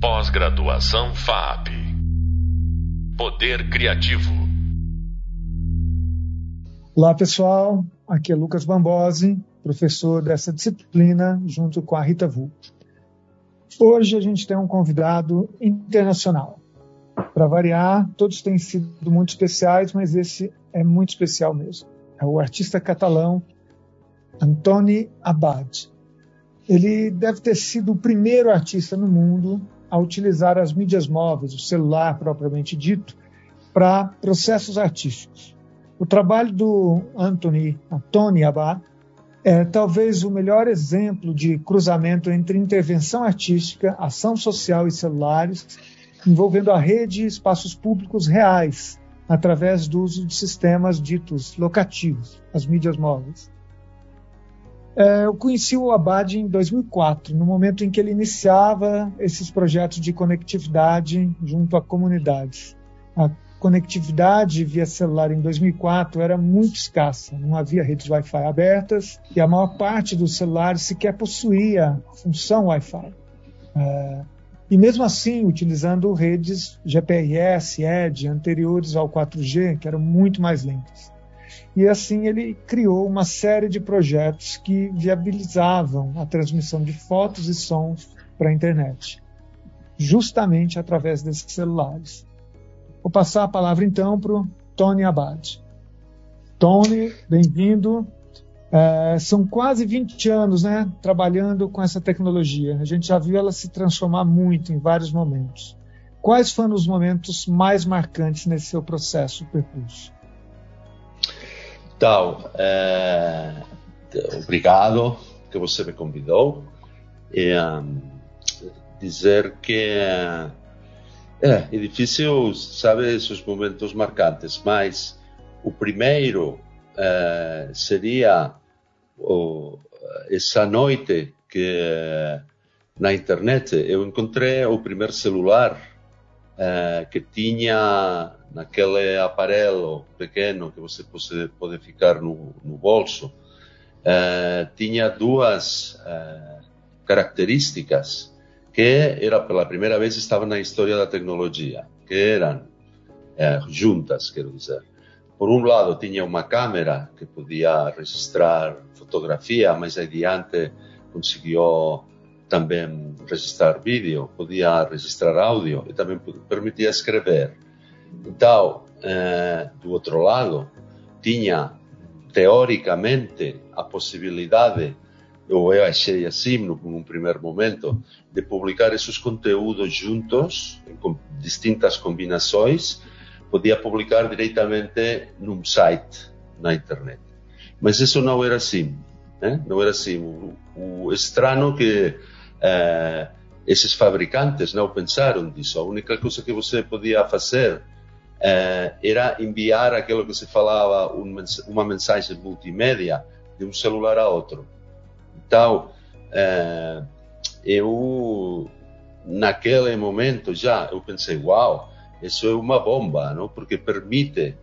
Pós-graduação FAP. Poder Criativo. Olá, pessoal. Aqui é Lucas Bambosi, professor dessa disciplina, junto com a Rita Vulp. Hoje a gente tem um convidado internacional. Para variar, todos têm sido muito especiais, mas esse é muito especial mesmo. É o artista catalão Antoni Abad. Ele deve ter sido o primeiro artista no mundo a utilizar as mídias móveis, o celular propriamente dito, para processos artísticos. O trabalho do Anthony, Antoni Abad é talvez o melhor exemplo de cruzamento entre intervenção artística, ação social e celulares, envolvendo a rede e espaços públicos reais, através do uso de sistemas ditos locativos, as mídias móveis. É, eu conheci o Abad em 2004, no momento em que ele iniciava esses projetos de conectividade junto a comunidades. A conectividade via celular em 2004 era muito escassa, não havia redes Wi-Fi abertas e a maior parte dos celulares sequer possuía função Wi-Fi. É, e mesmo assim, utilizando redes GPRS, ED, anteriores ao 4G, que eram muito mais lentas. E assim ele criou uma série de projetos que viabilizavam a transmissão de fotos e sons para a internet, justamente através desses celulares. Vou passar a palavra então para o Tony Abad. Tony, bem-vindo. É, são quase 20 anos né, trabalhando com essa tecnologia. A gente já viu ela se transformar muito em vários momentos. Quais foram os momentos mais marcantes nesse seu processo, percurso? Então, é, obrigado que você me convidou. E, um, dizer que é, é, difícil, sabe, esses momentos marcantes, mas o primeiro é, seria oh, essa noite que na internet eu encontrei o primeiro celular é, que tinha naquele aparelho pequeno que você pode, ficar no, no bolso, eh, tinha duas eh, características que era pela primeira vez estavam na história da tecnologia, que eram eh, juntas, quero dizer. Por um lado, tinha uma câmera que podia registrar fotografia, mas adiante conseguiu também registrar vídeo, podia registrar áudio e também permitia escrever. Então, eh, do outro lado, tinha teoricamente a possibilidade, ou eu achei assim num primeiro momento, de publicar esses conteúdos juntos, em distintas combinações, podia publicar diretamente num site na internet. Mas isso não era assim. Né? Não era assim. O, o estranho que eh, esses fabricantes não pensaram disso. A única coisa que você podia fazer eh, era enviar aquilo que se falava um, uma mensagem multimédia de um celular a outro. Então, eh, eu naquele momento já eu pensei, uau, isso é uma bomba, não? Porque permite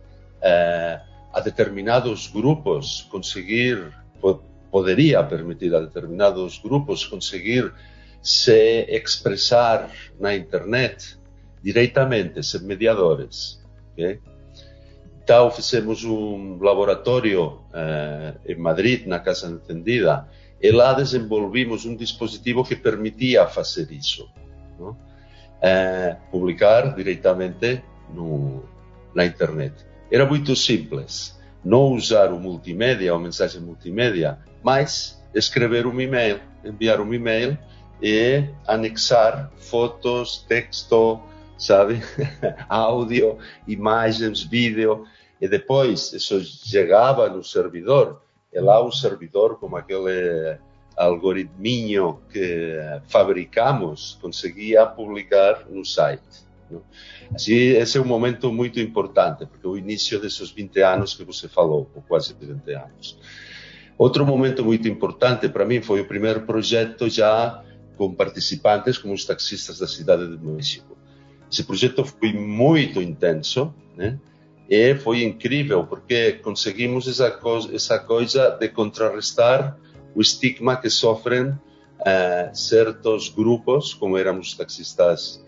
a determinados grupos conseguir, poderia permitir a determinados grupos conseguir se expressar na internet diretamente, sem mediadores. Okay? Então, fizemos um laboratório eh, em Madrid, na Casa Encendida, e lá desenvolvimos um dispositivo que permitia fazer isso. Eh, publicar diretamente no, na internet. Era muito simples. Não usar o multimédia, a mensagem multimédia, mas escrever um e-mail, enviar um e-mail e anexar fotos, texto, sabe? Áudio, imagens, vídeo, e depois isso chegava no servidor, e lá o servidor, como aquele algoritminho que fabricamos, conseguia publicar no site. Assim, esse é um momento muito importante, porque o início desses 20 anos que você falou, ou quase 20 anos. Outro momento muito importante para mim foi o primeiro projeto já com participantes como os taxistas da cidade de México. Esse projeto foi muito intenso, né? E foi incrível porque conseguimos essa coisa, essa coisa de contrarrestar o estigma que sofrem uh, certos grupos, como éramos taxistas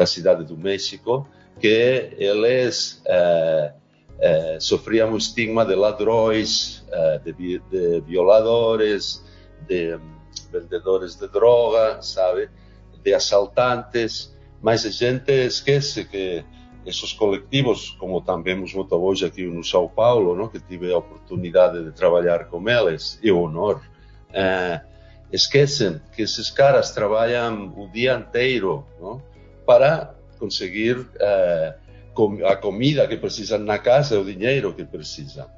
da cidade do México, que eles uh, uh, sofriam o estigma de ladrões, de, de, violadores, de um, vendedores de droga, sabe, de assaltantes, mas a gente esquece que esses coletivos, como também muito hoje aqui no São Paulo, não? que tive a oportunidade de trabalhar com eles, e o honor, uh, esquecem que esses caras trabalham o dia inteiro não? Para conseguir uh, a comida que precisam na casa, o dinheiro que precisam.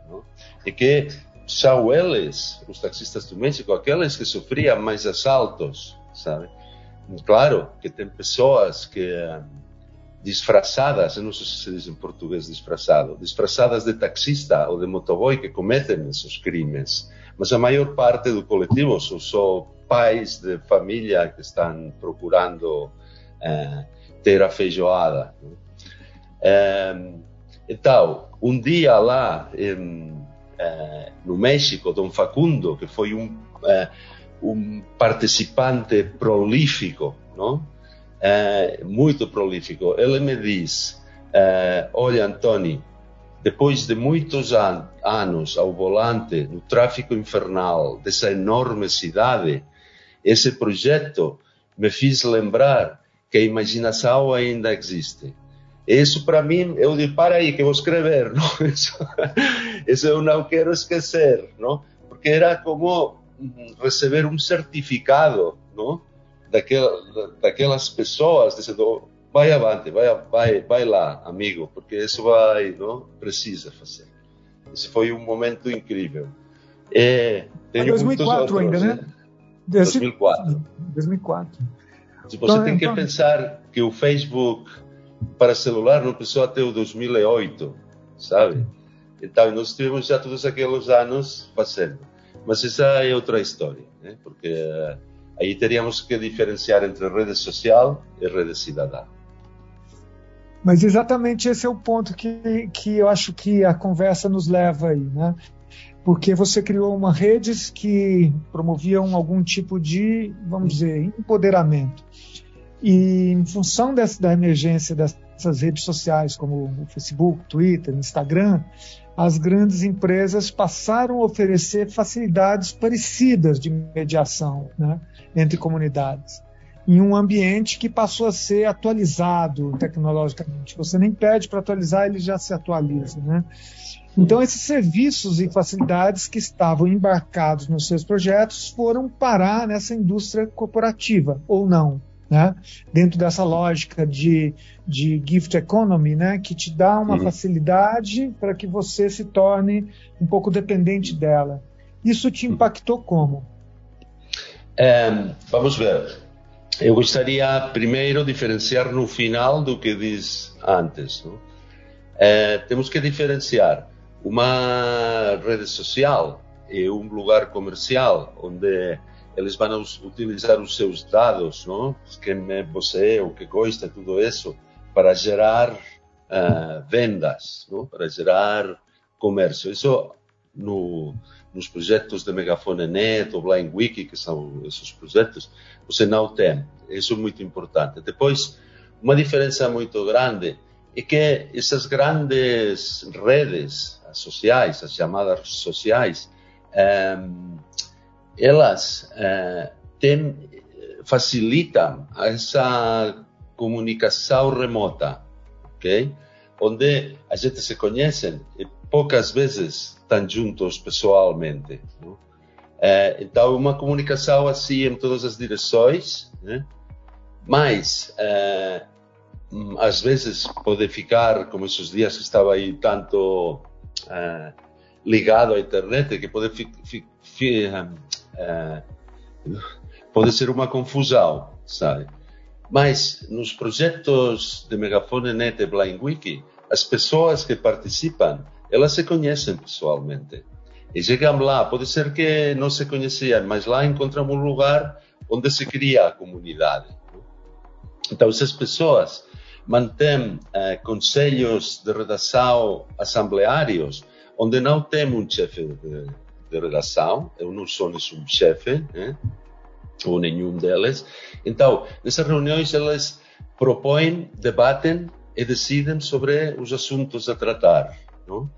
E que são eles, os taxistas do México, aqueles que sofriam mais assaltos, sabe? Claro que tem pessoas que disfrazadas, eu não sei se se diz em português disfrazado, disfrazadas de taxista ou de motoboy que cometem esses crimes. Mas a maior parte do coletivo são só pais de família que estão procurando eh, ter a feijoada. Eh, então, um dia lá em, eh, no México, Dom Facundo, que foi um, eh, um participante prolífico, não? Eh, muito prolífico, ele me diz: Olha, Antônio, depois de muitos an anos ao volante, no tráfico infernal dessa enorme cidade, esse projeto me fez lembrar que a imaginação ainda existe. Isso para mim, eu digo, para aí que vou escrever, não? Isso, isso eu não quero esquecer, não? Porque era como receber um certificado, não? Daquela, daquelas pessoas dizendo, vai avante, vai, vai, vai lá, amigo, porque isso vai, não? Precisa fazer. Esse foi um momento incrível. É, tenho 2004 ainda, né? 2004. 2004. Você então, tem que então... pensar que o Facebook para celular não precisou até o 2008, sabe? Então, nós tivemos já todos aqueles anos fazendo. Mas essa é outra história, né? porque uh, aí teríamos que diferenciar entre rede social e rede cidadã. Mas exatamente esse é o ponto que, que eu acho que a conversa nos leva aí, né? Porque você criou uma redes que promoviam algum tipo de, vamos dizer, empoderamento. E em função dessa, da emergência dessas redes sociais, como o Facebook, Twitter, Instagram, as grandes empresas passaram a oferecer facilidades parecidas de mediação né, entre comunidades em um ambiente que passou a ser atualizado tecnologicamente. Você nem pede para atualizar, ele já se atualiza. Né? Então, esses serviços e facilidades que estavam embarcados nos seus projetos foram parar nessa indústria corporativa, ou não. Né? Dentro dessa lógica de, de gift economy, né? que te dá uma uhum. facilidade para que você se torne um pouco dependente dela. Isso te impactou como? É, vamos ver. Eu gostaria primeiro diferenciar no final do que diz antes. É, temos que diferenciar uma rede social e um lugar comercial onde eles vão utilizar os seus dados, não? quem é você, o que gosta, tudo isso, para gerar uh, vendas, não? para gerar comércio. Isso no, nos projetos de Megafone Net ou Blind Wiki, que são esses projetos, você não tem. Isso é muito importante. Depois, uma diferença muito grande é que essas grandes redes sociais, as chamadas sociais, eh, elas eh, tem, facilitam essa comunicação remota, ok? Onde a gente se conhece poucas vezes estão juntos pessoalmente. É, então, uma comunicação assim em todas as direções, né? mas é, às vezes pode ficar, como esses dias que estava aí tanto é, ligado à internet, que pode, fi, fi, fi, pode ser uma confusão, sabe? Mas nos projetos de Megafone Net e Blind Wiki, as pessoas que participam, elas se conhecem pessoalmente. E chegam lá, pode ser que não se conheciam, mas lá encontramos um lugar onde se cria a comunidade. Então, essas pessoas mantêm eh, conselhos de redação assembleários, onde não tem um chefe de, de redação, eu não sou um chefe, né? ou nenhum deles. Então, nessas reuniões, eles propõem, debatem e decidem sobre os assuntos a tratar. Não?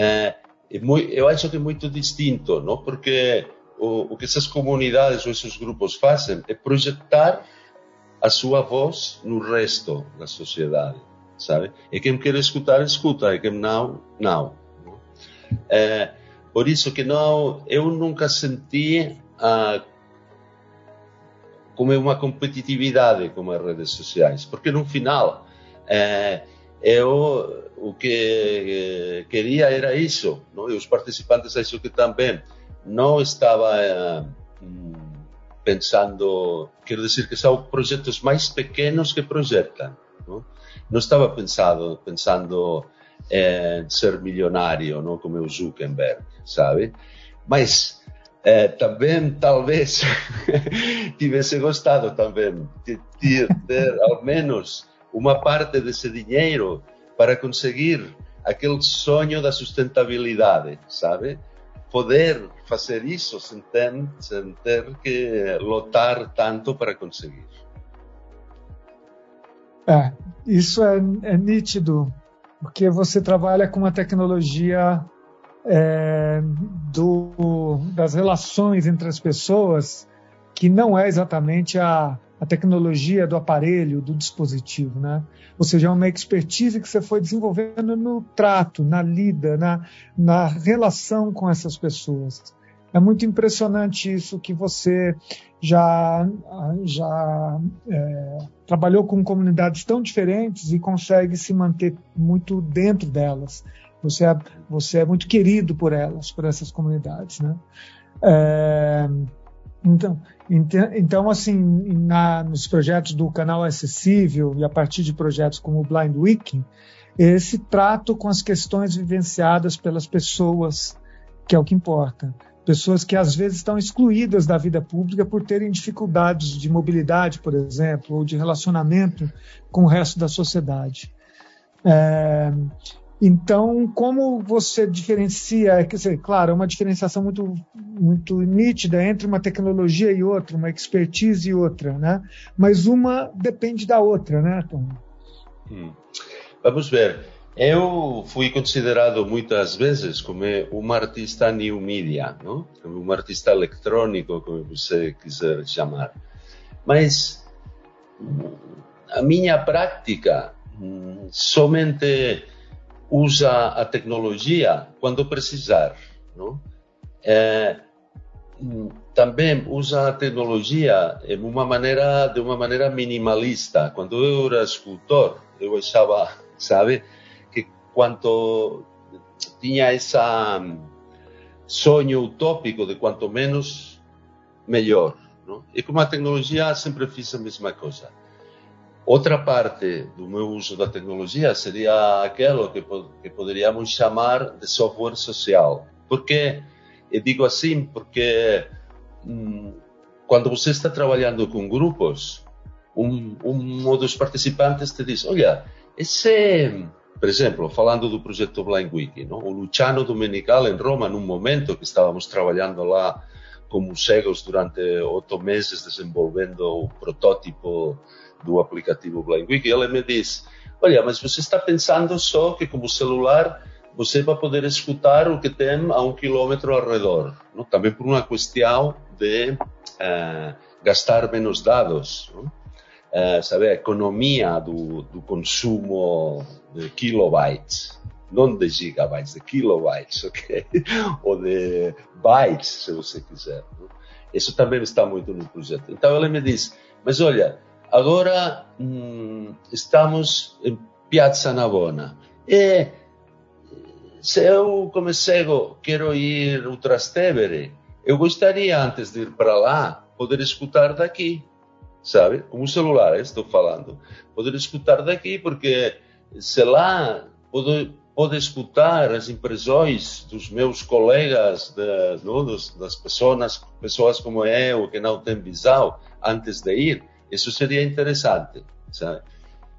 É, eu acho que é muito distinto, não? porque o, o que essas comunidades ou esses grupos fazem é projetar a sua voz no resto da sociedade, sabe? E quem quer escutar, escuta, e quem não, não. É, por isso que não, eu nunca senti ah, como uma competitividade como as redes sociais, porque no final é, eu o que queria era isso, não? e os participantes acho que também não estava eh, pensando, quero dizer que são projetos mais pequenos que projetam, não, não estava pensando, pensando em ser milionário, não como o Zuckerberg, sabe? Mas eh, também talvez tivesse gostado também de ter, ter ao menos uma parte desse dinheiro para conseguir aquele sonho da sustentabilidade, sabe? Poder fazer isso sem ter, sem ter que lutar tanto para conseguir. É, isso é, é nítido, porque você trabalha com uma tecnologia é, do, das relações entre as pessoas que não é exatamente a, a tecnologia do aparelho, do dispositivo, né? Ou seja, é uma expertise que você foi desenvolvendo no trato, na lida, na, na relação com essas pessoas. É muito impressionante isso que você já, já é, trabalhou com comunidades tão diferentes e consegue se manter muito dentro delas. Você é, você é muito querido por elas, por essas comunidades, né? É, então, então, assim, na, nos projetos do canal acessível e a partir de projetos como o Blind Wiki, esse trato com as questões vivenciadas pelas pessoas, que é o que importa. Pessoas que às vezes estão excluídas da vida pública por terem dificuldades de mobilidade, por exemplo, ou de relacionamento com o resto da sociedade. É, então, como você diferencia? Quer dizer, claro, é uma diferenciação muito, muito nítida entre uma tecnologia e outra, uma expertise e outra, né? Mas uma depende da outra, né, Tom? Hum. Vamos ver. Eu fui considerado muitas vezes como um artista new media, não? como um artista eletrônico, como você quiser chamar. Mas a minha prática hum, somente usa a tecnologia quando precisar, não? É, também usa a tecnologia de uma maneira de uma maneira minimalista. Quando eu era escultor, eu achava, sabe, que quanto tinha esse sonho utópico de quanto menos melhor, não? E com a tecnologia sempre fiz a mesma coisa. Outra parte do meu uso da tecnologia seria aquilo que, que poderíamos chamar de software social. Por que eu digo assim? Porque hum, quando você está trabalhando com grupos, um, um dos participantes te diz: Olha, esse, por exemplo, falando do projeto Blind Wiki, não? o Luciano Domenical em Roma, num momento que estávamos trabalhando lá como cegos durante oito meses desenvolvendo o protótipo do aplicativo BlindWiki, ela me disse, olha, mas você está pensando só que como celular você vai poder escutar o que tem a um quilômetro ao redor, não? também por uma questão de uh, gastar menos dados, uh, sabe, a economia do, do consumo de kilobytes, não de gigabytes, de kilobytes, ok? Ou de bytes, se você quiser. Isso também está muito no projeto. Então ela me disse, mas olha, agora hum, estamos em Piazza Navona. E se eu, como cego, quero ir ao Trastevere, eu gostaria, antes de ir para lá, poder escutar daqui, sabe? Com o celular, estou falando. Poder escutar daqui, porque se lá pode, pode escutar as impressões dos meus colegas, de, não, das pessoas, pessoas como eu, que não têm visão, antes de ir, isso seria interessante, sabe?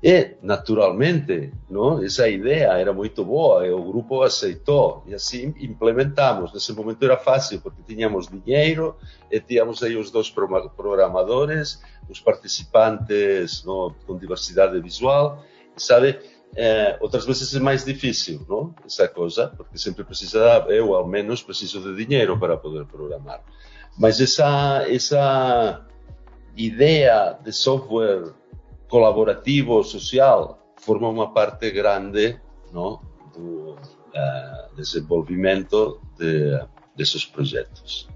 E, naturalmente, não, essa ideia era muito boa e o grupo aceitou. E assim implementamos. Nesse momento era fácil, porque tínhamos dinheiro e tínhamos aí os dois programadores, os participantes não, com diversidade visual. E, sabe, é, outras vezes é mais difícil, não? Essa coisa, porque sempre precisa, eu ao menos preciso de dinheiro para poder programar. Mas essa, essa ideia de software colaborativo, social, forma uma parte grande do uh, desenvolvimento de, desses projetos.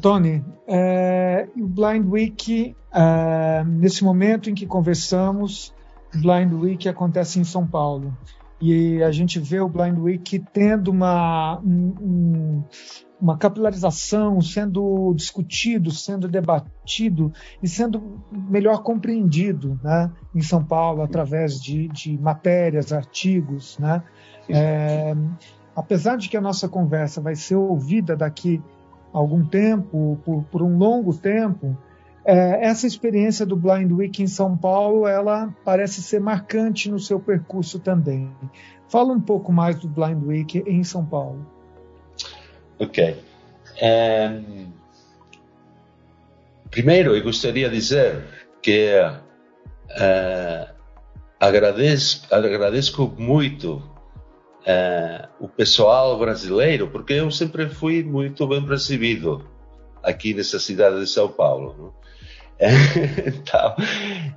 Tony, é, o Blind Week, é, nesse momento em que conversamos, Blind Week acontece em São Paulo. E a gente vê o Blind Week tendo uma, um, uma capilarização, sendo discutido, sendo debatido e sendo melhor compreendido né, em São Paulo através de, de matérias, artigos. Né? É, apesar de que a nossa conversa vai ser ouvida daqui algum tempo, por, por um longo tempo, é, essa experiência do Blind Week em São Paulo, ela parece ser marcante no seu percurso também. Fala um pouco mais do Blind Week em São Paulo. Ok. Um, primeiro, eu gostaria de dizer que agradeço, agradeço muito uh, o pessoal brasileiro, porque eu sempre fui muito bem recebido aqui nessa cidade de São Paulo. Não? então,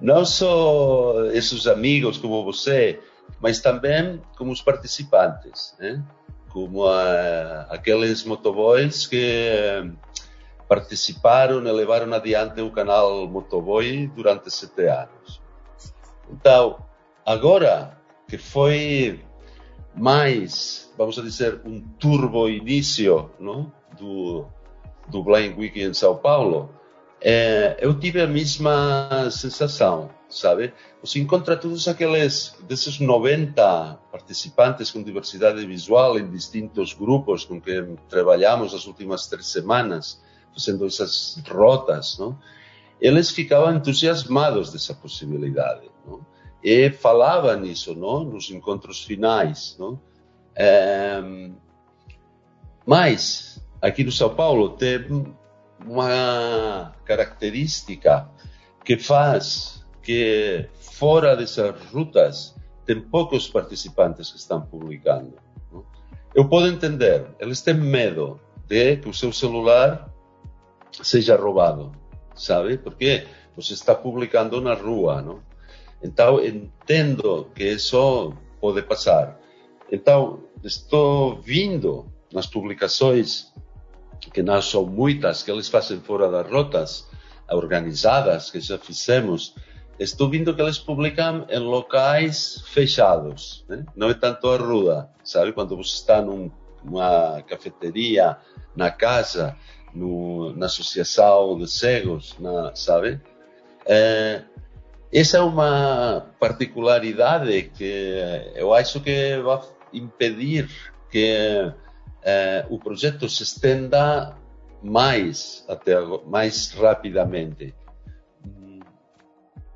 não só esses amigos como você, mas também como os participantes, né? como a, aqueles motoboys que participaram e levaram adiante o canal Motoboy durante sete anos. Então, agora que foi mais, vamos dizer, um turbo início não? do, do Blind Week em São Paulo, é, eu tive a mesma sensação, sabe? Você encontra todos aqueles, desses 90 participantes com diversidade visual em distintos grupos com que trabalhamos as últimas três semanas, fazendo essas rotas, não? Eles ficavam entusiasmados dessa possibilidade, não? E falavam nisso, não? Nos encontros finais, não? É, mas, aqui no São Paulo, tem uma característica que faz que fora dessas rutas tem poucos participantes que estão publicando. Eu posso entender, eles têm medo de que o seu celular seja roubado, sabe? Porque você está publicando na rua, não? Então entendo que isso pode passar. Então estou vindo nas publicações que não são muitas, que eles fazem fora das rotas organizadas, que já fizemos, estou vendo que eles publicam em locais fechados, né? não é tanto a rua, sabe? Quando você está numa cafeteria, na casa, no, na associação de cegos, na, sabe? É, essa é uma particularidade que eu acho que vai impedir que eh, o projeto se estenda mais até mais rapidamente.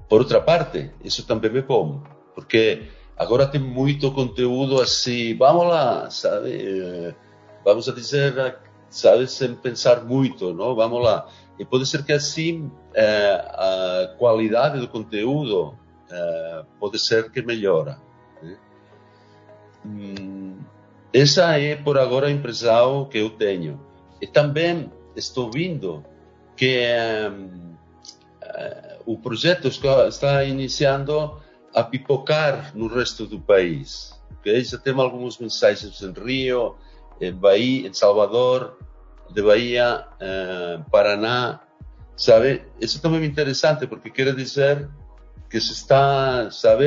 Por outra parte, isso também é bom, porque agora tem muito conteúdo assim, vamos lá, sabe? Eh, vamos a dizer, sabe, sem pensar muito, não? Vamos lá. E pode ser que assim a qualidade do conteúdo eh, pode ser que melhora. Né? Essa é, por agora, a impressão que eu tenho. E também estou vendo que um, uh, eh, o projeto está iniciando a pipocar no resto do país. Okay? Já temos algumas mensagens em Rio, em Bahia, em Salvador, de Bahia, uh, Paraná, sabe? Isso também é interessante porque quer dizer que se está, sabe,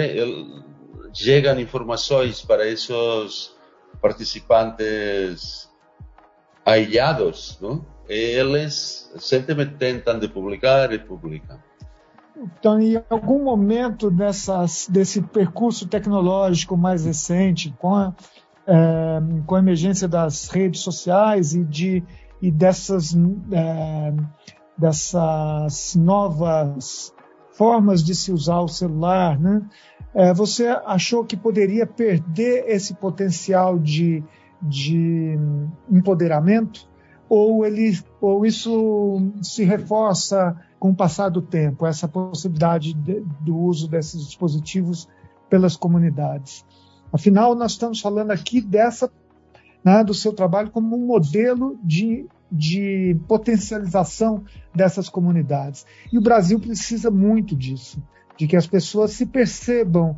chegam informações para esses participantes aislados, ¿no? Eles sempre tentam de publicar e publicam. Então, em algum momento dessas, desse percurso tecnológico mais recente, com a, é, com a emergência das redes sociais e, de, e dessas, é, dessas novas formas de se usar o celular, né? É, você achou que poderia perder esse potencial de, de empoderamento? Ou, ele, ou isso se reforça com o passar do tempo, essa possibilidade de, do uso desses dispositivos pelas comunidades? Afinal, nós estamos falando aqui dessa, né, do seu trabalho como um modelo de de potencialização dessas comunidades. E o Brasil precisa muito disso, de que as pessoas se percebam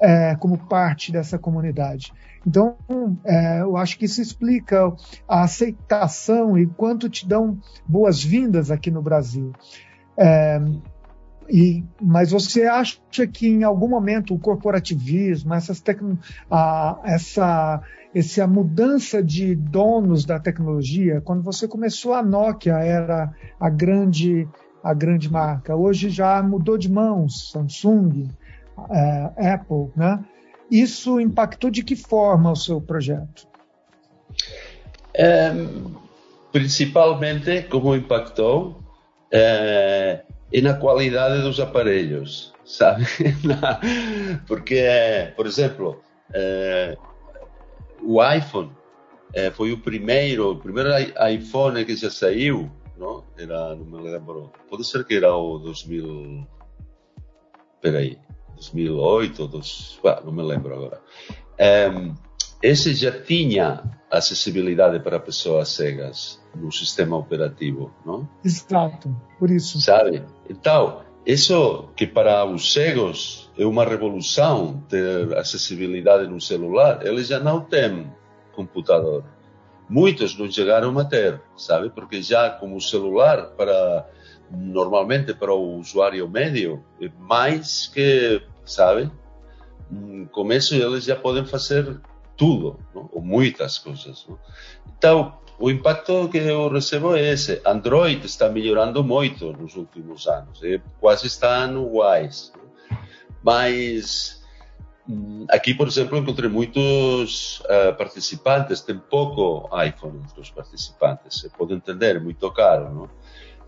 é, como parte dessa comunidade. Então, é, eu acho que isso explica a aceitação e quanto te dão boas-vindas aqui no Brasil. É, e, mas você acha que em algum momento o corporativismo, essas a, essa essa mudança de donos da tecnologia, quando você começou a Nokia era a grande a grande marca, hoje já mudou de mãos, Samsung, é, Apple, né? Isso impactou de que forma o seu projeto? É, principalmente, como impactou é, na qualidade dos aparelhos, sabe? Porque, por exemplo, é, o iPhone é, foi o primeiro, o primeiro iPhone que já saiu, não? Era, não me lembro, pode ser que era o 2000, peraí, 2008, dos, ah, não me lembro agora. É, esse já tinha acessibilidade para pessoas cegas no sistema operativo, não? Exato, por isso. Sabe? Então, isso que para os cegos é uma revolução ter acessibilidade no celular, eles já não têm computador. Muitos não chegaram a ter, sabe? Porque já como celular para normalmente para o usuário médio é mais que, sabe? Com isso eles já podem fazer tudo, não? ou muitas coisas. Não? Então o impacto que eu recebo é esse. Android está melhorando muito nos últimos anos, é, quase está no Wise. Mas aqui, por exemplo, encontrei muitos uh, participantes, tem pouco iPhone entre os participantes, você pode entender, é muito caro, não?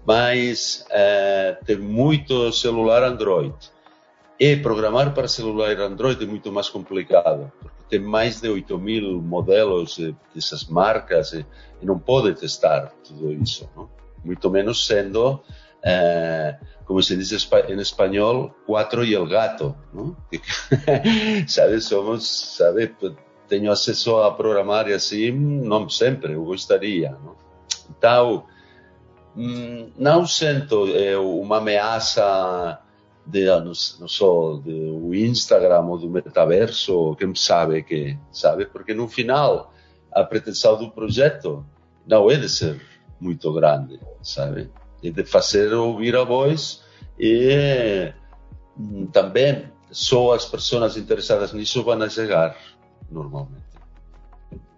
mas uh, tem muito celular Android. E programar para celular Android é muito mais complicado, porque tem mais de 8 mil modelos dessas marcas e, não pode testar tudo isso, não? muito menos sendo, eh, como se diz em espanhol, quatro e el gato, não? sabe, somos, sabe, tenho acesso a programar e assim, não sempre, eu gostaria. Não? Então, hum, não sinto é, uma ameaça de, não só do Instagram ou do metaverso, quem sabe que, sabe? Porque no final, a pretensão do projeto não é de ser muito grande, sabe? De fazer ouvir a voz e hum, também só as pessoas interessadas nisso vão chegar, normalmente.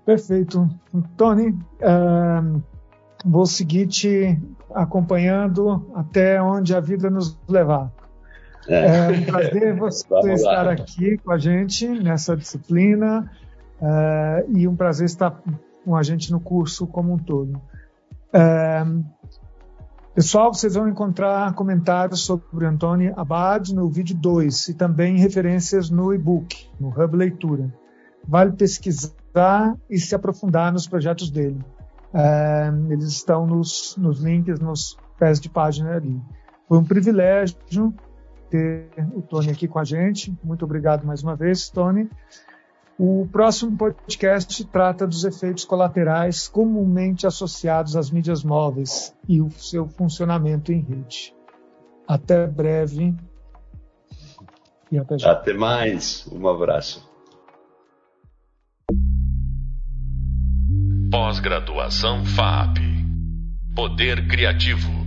Perfeito. Tony, uh, vou seguir te acompanhando até onde a vida nos levar. É, é um prazer você estar aqui com a gente nessa disciplina é, e um prazer estar com a gente no curso como um todo. É, pessoal, vocês vão encontrar comentários sobre Antônio Abad no vídeo 2 e também referências no e-book, no Hub Leitura. Vale pesquisar e se aprofundar nos projetos dele. É, eles estão nos, nos links, nos pés de página ali. Foi um privilégio ter o Tony aqui com a gente. Muito obrigado mais uma vez, Tony. O próximo podcast trata dos efeitos colaterais comumente associados às mídias móveis e o seu funcionamento em rede. Até breve e até já. Até mais. Um abraço. Pós-graduação FAP. Poder Criativo.